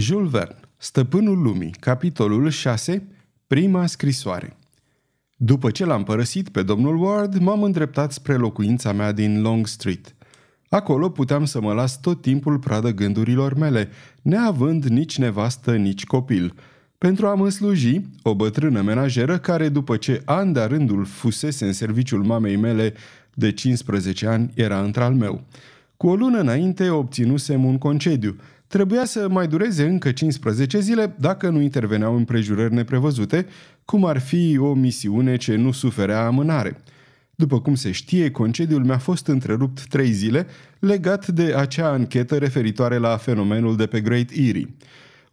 Jules Verne, Stăpânul lumii, capitolul 6, prima scrisoare. După ce l-am părăsit pe domnul Ward, m-am îndreptat spre locuința mea din Long Street. Acolo puteam să mă las tot timpul pradă gândurilor mele, neavând nici nevastă, nici copil. Pentru a mă sluji, o bătrână menajeră care, după ce an de rândul fusese în serviciul mamei mele de 15 ani, era într-al meu. Cu o lună înainte obținusem un concediu – Trebuia să mai dureze încă 15 zile dacă nu interveneau împrejurări neprevăzute, cum ar fi o misiune ce nu suferea amânare. După cum se știe, concediul mi-a fost întrerupt trei zile legat de acea anchetă referitoare la fenomenul de pe Great Erie.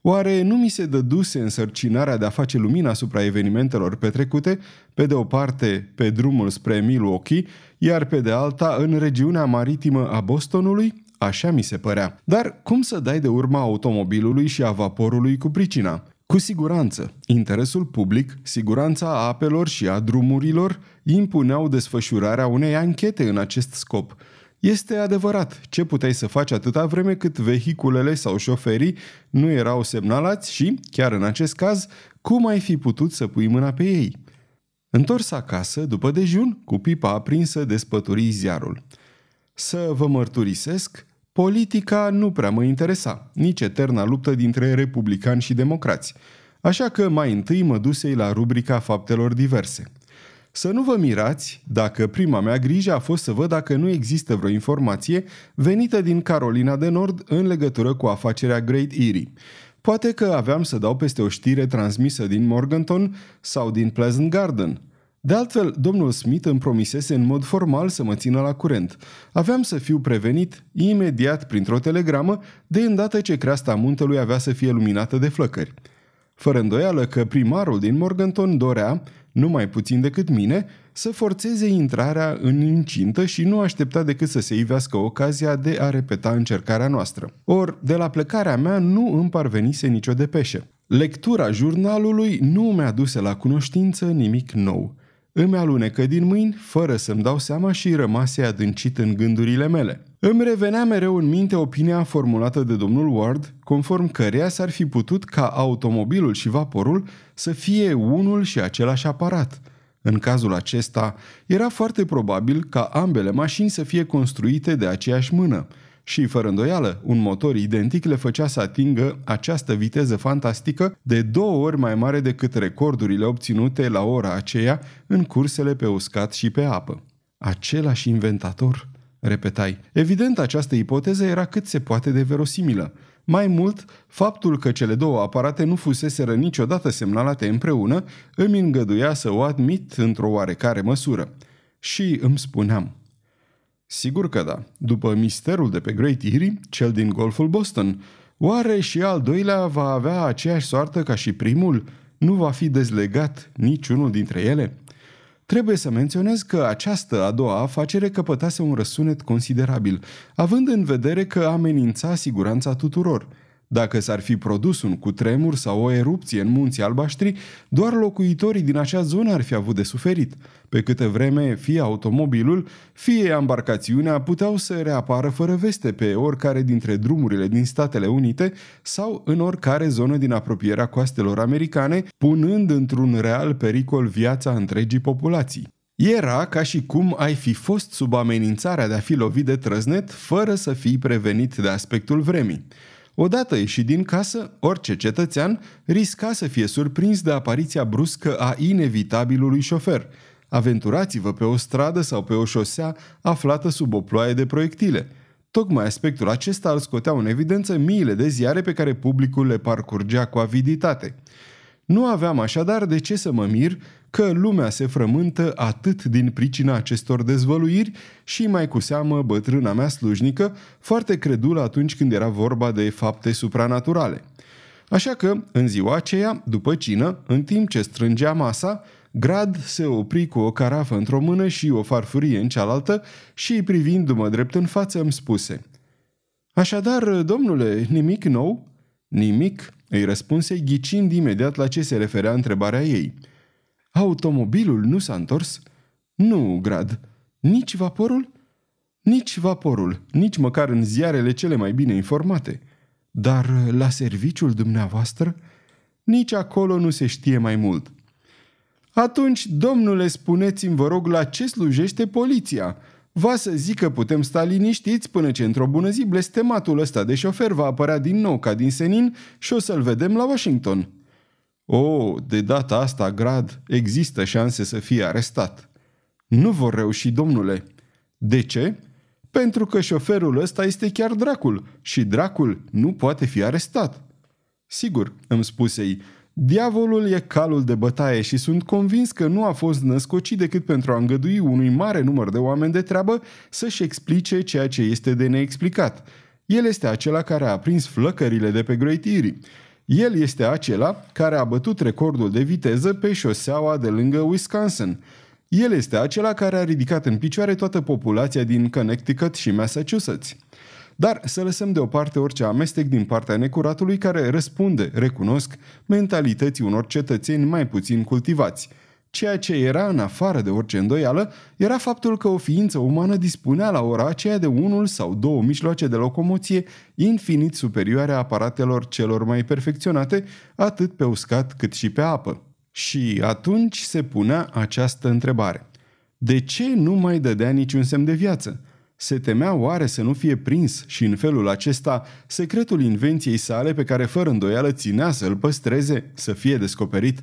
Oare nu mi se dăduse însărcinarea de a face lumina asupra evenimentelor petrecute, pe de o parte pe drumul spre Milwaukee, iar pe de alta în regiunea maritimă a Bostonului? Așa mi se părea. Dar cum să dai de urma automobilului și a vaporului cu pricina? Cu siguranță, interesul public, siguranța apelor și a drumurilor impuneau desfășurarea unei anchete în acest scop. Este adevărat, ce puteai să faci atâta vreme cât vehiculele sau șoferii nu erau semnalați și, chiar în acest caz, cum ai fi putut să pui mâna pe ei? Întors acasă, după dejun, cu pipa aprinsă, despături ziarul. Să vă mărturisesc, politica nu prea mă interesa, nici eterna luptă dintre republicani și democrați, așa că mai întâi mă dusei la rubrica faptelor diverse. Să nu vă mirați dacă prima mea grijă a fost să văd dacă nu există vreo informație venită din Carolina de Nord în legătură cu afacerea Great Erie. Poate că aveam să dau peste o știre transmisă din Morganton sau din Pleasant Garden – de altfel, domnul Smith îmi promisese în mod formal să mă țină la curent. Aveam să fiu prevenit imediat printr-o telegramă de îndată ce creasta muntelui avea să fie luminată de flăcări. Fără îndoială că primarul din Morganton dorea, nu mai puțin decât mine, să forțeze intrarea în incintă și nu aștepta decât să se ivească ocazia de a repeta încercarea noastră. Or, de la plecarea mea nu îmi parvenise nicio depeșă. Lectura jurnalului nu mi-a dus la cunoștință nimic nou. Îmi alunecă din mâini, fără să-mi dau seama și rămase adâncit în gândurile mele. Îmi revenea mereu în minte opinia formulată de domnul Ward, conform căreia s-ar fi putut ca automobilul și vaporul să fie unul și același aparat. În cazul acesta, era foarte probabil ca ambele mașini să fie construite de aceeași mână – și, fără îndoială, un motor identic le făcea să atingă această viteză fantastică de două ori mai mare decât recordurile obținute la ora aceea în cursele pe uscat și pe apă. Același inventator? Repetai. Evident, această ipoteză era cât se poate de verosimilă. Mai mult, faptul că cele două aparate nu fuseseră niciodată semnalate împreună îmi îngăduia să o admit într-o oarecare măsură. Și îmi spuneam, Sigur că da. După misterul de pe Great Erie, cel din Golful Boston, oare și al doilea va avea aceeași soartă ca și primul? Nu va fi dezlegat niciunul dintre ele? Trebuie să menționez că această a doua afacere căpătase un răsunet considerabil, având în vedere că amenința siguranța tuturor – dacă s-ar fi produs un cutremur sau o erupție în munții albaștri, doar locuitorii din acea zonă ar fi avut de suferit, pe câte vreme fie automobilul, fie embarcațiunea puteau să reapară fără veste pe oricare dintre drumurile din Statele Unite sau în oricare zonă din apropierea coastelor americane, punând într-un real pericol viața întregii populații. Era ca și cum ai fi fost sub amenințarea de a fi lovit de trăznet fără să fii prevenit de aspectul vremii. Odată ieșit din casă, orice cetățean risca să fie surprins de apariția bruscă a inevitabilului șofer. Aventurați-vă pe o stradă sau pe o șosea aflată sub o ploaie de proiectile. Tocmai aspectul acesta îl scoteau în evidență miile de ziare pe care publicul le parcurgea cu aviditate. Nu aveam așadar de ce să mă mir că lumea se frământă atât din pricina acestor dezvăluiri și mai cu seamă bătrâna mea slujnică, foarte credulă atunci când era vorba de fapte supranaturale. Așa că, în ziua aceea, după cină, în timp ce strângea masa, Grad se opri cu o carafă într-o mână și o farfurie în cealaltă și, privindu-mă drept în față, îmi spuse Așadar, domnule, nimic nou?" Nimic," îi răspunse, ghicind imediat la ce se referea întrebarea ei – Automobilul nu s-a întors? Nu, Grad. Nici vaporul? Nici vaporul, nici măcar în ziarele cele mai bine informate. Dar la serviciul dumneavoastră? Nici acolo nu se știe mai mult. Atunci, domnule, spuneți-mi, vă rog, la ce slujește poliția? Va să zic că putem sta liniștiți până ce într-o bună zi blestematul ăsta de șofer va apărea din nou ca din senin și o să-l vedem la Washington. O, oh, de data asta, Grad, există șanse să fie arestat. Nu vor reuși, domnule. De ce? Pentru că șoferul ăsta este chiar dracul și dracul nu poate fi arestat. Sigur, îmi spusei, diavolul e calul de bătaie și sunt convins că nu a fost născocit decât pentru a îngădui unui mare număr de oameni de treabă să-și explice ceea ce este de neexplicat. El este acela care a prins flăcările de pe Great Erie. El este acela care a bătut recordul de viteză pe șoseaua de lângă Wisconsin. El este acela care a ridicat în picioare toată populația din Connecticut și Massachusetts. Dar să lăsăm deoparte orice amestec din partea necuratului care răspunde, recunosc, mentalității unor cetățeni mai puțin cultivați. Ceea ce era în afară de orice îndoială era faptul că o ființă umană dispunea la ora aceea de unul sau două mijloace de locomoție infinit superioare aparatelor celor mai perfecționate, atât pe uscat cât și pe apă. Și atunci se punea această întrebare. De ce nu mai dădea niciun semn de viață? Se temea oare să nu fie prins și în felul acesta secretul invenției sale pe care fără îndoială ținea să-l păstreze să fie descoperit?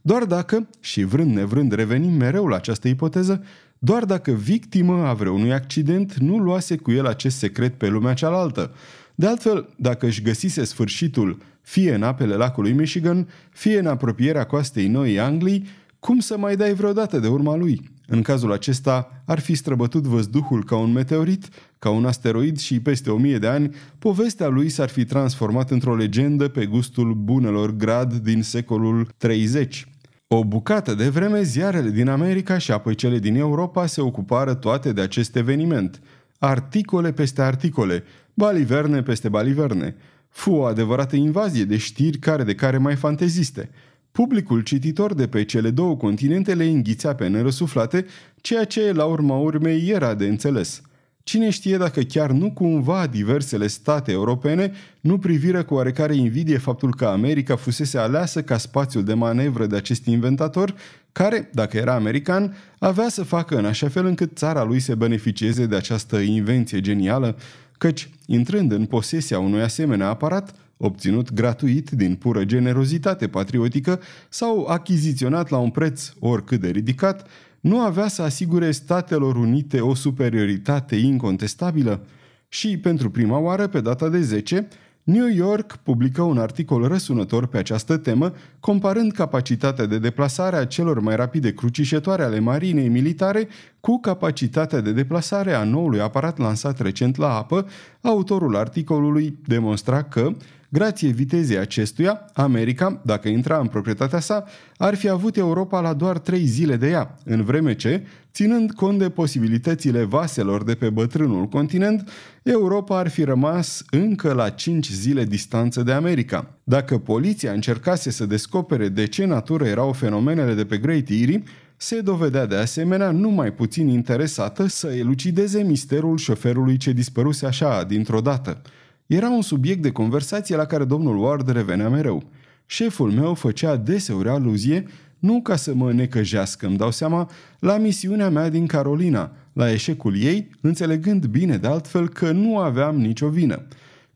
Doar dacă, și vrând nevrând revenim mereu la această ipoteză, doar dacă victimă a vreunui accident nu luase cu el acest secret pe lumea cealaltă. De altfel, dacă își găsise sfârșitul fie în apele lacului Michigan, fie în apropierea coastei Noii Anglii, cum să mai dai vreodată de urma lui? În cazul acesta, ar fi străbătut văzduhul ca un meteorit, ca un asteroid și peste o mie de ani, povestea lui s-ar fi transformat într-o legendă pe gustul bunelor grad din secolul 30. O bucată de vreme, ziarele din America și apoi cele din Europa se ocupară toate de acest eveniment. Articole peste articole, baliverne peste baliverne. Fu o adevărată invazie de știri care de care mai fanteziste – Publicul cititor de pe cele două continente le înghițea pe nerăsuflate, ceea ce, la urma urmei, era de înțeles. Cine știe dacă chiar nu cumva diversele state europene nu priviră cu oarecare invidie faptul că America fusese aleasă ca spațiul de manevră de acest inventator, care, dacă era american, avea să facă în așa fel încât țara lui să beneficieze de această invenție genială, căci, intrând în posesia unui asemenea aparat, obținut gratuit din pură generozitate patriotică sau achiziționat la un preț oricât de ridicat, nu avea să asigure Statelor Unite o superioritate incontestabilă? Și, pentru prima oară, pe data de 10, New York publică un articol răsunător pe această temă, comparând capacitatea de deplasare a celor mai rapide crucișătoare ale marinei militare cu capacitatea de deplasare a noului aparat lansat recent la apă. Autorul articolului demonstra că Grație vitezei acestuia, America, dacă intra în proprietatea sa, ar fi avut Europa la doar trei zile de ea, în vreme ce, ținând cont de posibilitățile vaselor de pe bătrânul continent, Europa ar fi rămas încă la cinci zile distanță de America. Dacă poliția încercase să descopere de ce natură erau fenomenele de pe Great Erie, se dovedea de asemenea numai puțin interesată să elucideze misterul șoferului ce dispăruse așa dintr-o dată – era un subiect de conversație la care domnul Ward revenea mereu. Șeful meu făcea deseori aluzie, nu ca să mă necăjească, îmi dau seama, la misiunea mea din Carolina, la eșecul ei, înțelegând bine de altfel că nu aveam nicio vină.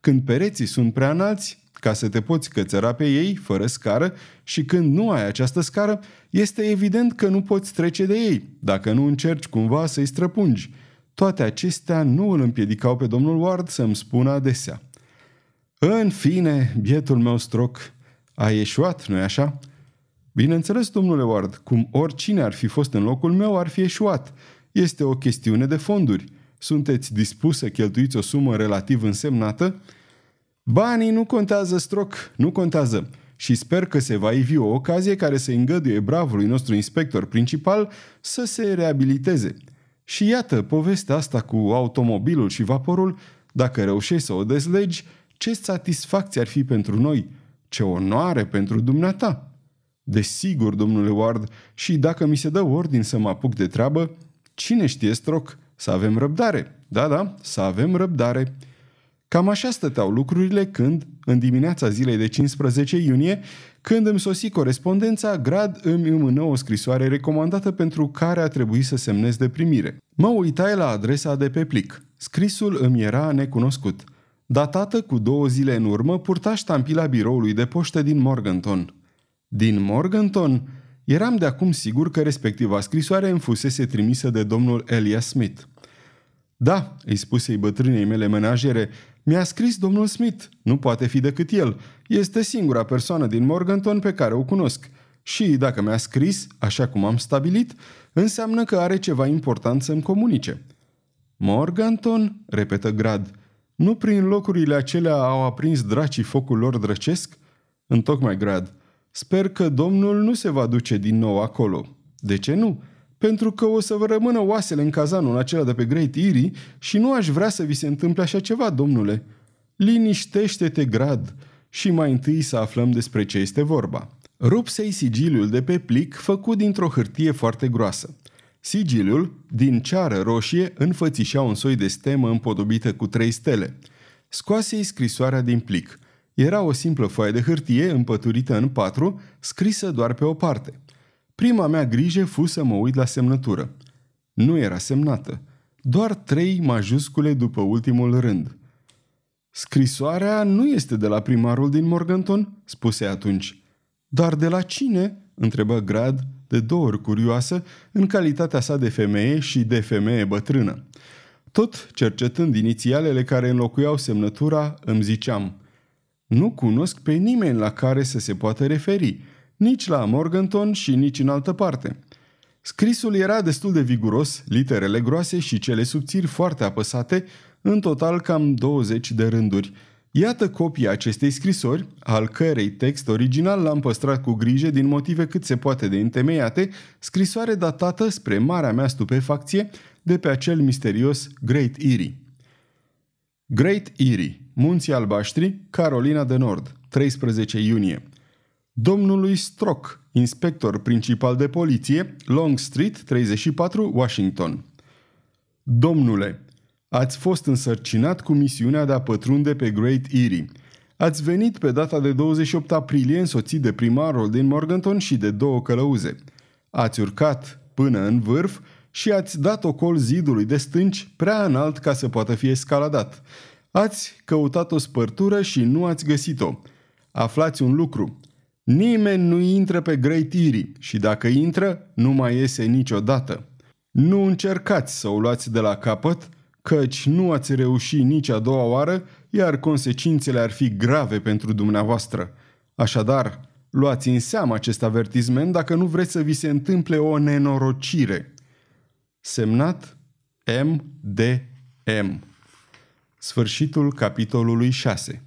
Când pereții sunt prea înalți, ca să te poți cățăra pe ei, fără scară, și când nu ai această scară, este evident că nu poți trece de ei, dacă nu încerci cumva să-i străpungi – toate acestea nu îl împiedicau pe domnul Ward să-mi spună adesea. În fine, bietul meu stroc, a ieșuat, nu-i așa? Bineînțeles, domnule Ward, cum oricine ar fi fost în locul meu, ar fi ieșuat. Este o chestiune de fonduri. Sunteți dispus să cheltuiți o sumă relativ însemnată? Banii nu contează, stroc, nu contează. Și sper că se va ivi o ocazie care să îngăduie bravului nostru inspector principal să se reabiliteze – și iată, povestea asta cu automobilul și vaporul, dacă reușești să o dezlegi, ce satisfacție ar fi pentru noi, ce onoare pentru dumneata. Desigur, domnule Ward, și dacă mi se dă ordin să mă apuc de treabă, cine știe, stroc, să avem răbdare. Da, da, să avem răbdare. Cam așa stăteau lucrurile când, în dimineața zilei de 15 iunie, când îmi sosi corespondența, Grad îmi îmână o scrisoare recomandată pentru care a trebuit să semnez de primire. Mă uitai la adresa de pe plic. Scrisul îmi era necunoscut. Datată cu două zile în urmă, purta ștampila biroului de poștă din Morganton. Din Morganton? Eram de acum sigur că respectiva scrisoare îmi fusese trimisă de domnul Elias Smith. Da, îi spuse bătrânei mele menajere, mi-a scris domnul Smith. Nu poate fi decât el. Este singura persoană din Morganton pe care o cunosc. Și dacă mi-a scris, așa cum am stabilit, înseamnă că are ceva important să-mi comunice. Morganton? repetă Grad. Nu prin locurile acelea au aprins dracii focul lor drăcesc? Întocmai Grad. Sper că domnul nu se va duce din nou acolo. De ce nu? Pentru că o să vă rămână oasele în cazanul acela de pe Great Erie și nu aș vrea să vi se întâmple așa ceva, domnule. Liniștește-te, grad, și mai întâi să aflăm despre ce este vorba. Rupsei sigiliul de pe plic făcut dintr-o hârtie foarte groasă. Sigiliul, din ceară roșie, înfățișa un soi de stemă împodobită cu trei stele. Scoase-i scrisoarea din plic. Era o simplă foaie de hârtie împăturită în patru, scrisă doar pe o parte – Prima mea grijă fu să mă uit la semnătură. Nu era semnată. Doar trei majuscule după ultimul rând. Scrisoarea nu este de la primarul din Morganton?" spuse atunci. Dar de la cine?" întrebă Grad, de două ori curioasă, în calitatea sa de femeie și de femeie bătrână. Tot cercetând inițialele care înlocuiau semnătura, îmi ziceam, nu cunosc pe nimeni la care să se poată referi, nici la Morganton și nici în altă parte. Scrisul era destul de viguros, literele groase și cele subțiri foarte apăsate, în total cam 20 de rânduri. Iată copia acestei scrisori, al cărei text original l-am păstrat cu grijă din motive cât se poate de întemeiate, scrisoare datată spre marea mea stupefacție de pe acel misterios Great Erie. Great Erie, Munții Albaștri, Carolina de Nord, 13 iunie domnului Strock, inspector principal de poliție, Long Street 34, Washington. Domnule, ați fost însărcinat cu misiunea de a pătrunde pe Great Erie. Ați venit pe data de 28 aprilie însoțit de primarul din Morganton și de două călăuze. Ați urcat până în vârf și ați dat ocol zidului de stânci prea înalt ca să poată fi escaladat. Ați căutat o spărtură și nu ați găsit-o. Aflați un lucru. Nimeni nu intră pe Great Erie și dacă intră, nu mai iese niciodată. Nu încercați să o luați de la capăt, căci nu ați reușit nici a doua oară, iar consecințele ar fi grave pentru dumneavoastră. Așadar, luați în seamă acest avertisment dacă nu vreți să vi se întâmple o nenorocire. Semnat M.D.M. Sfârșitul capitolului 6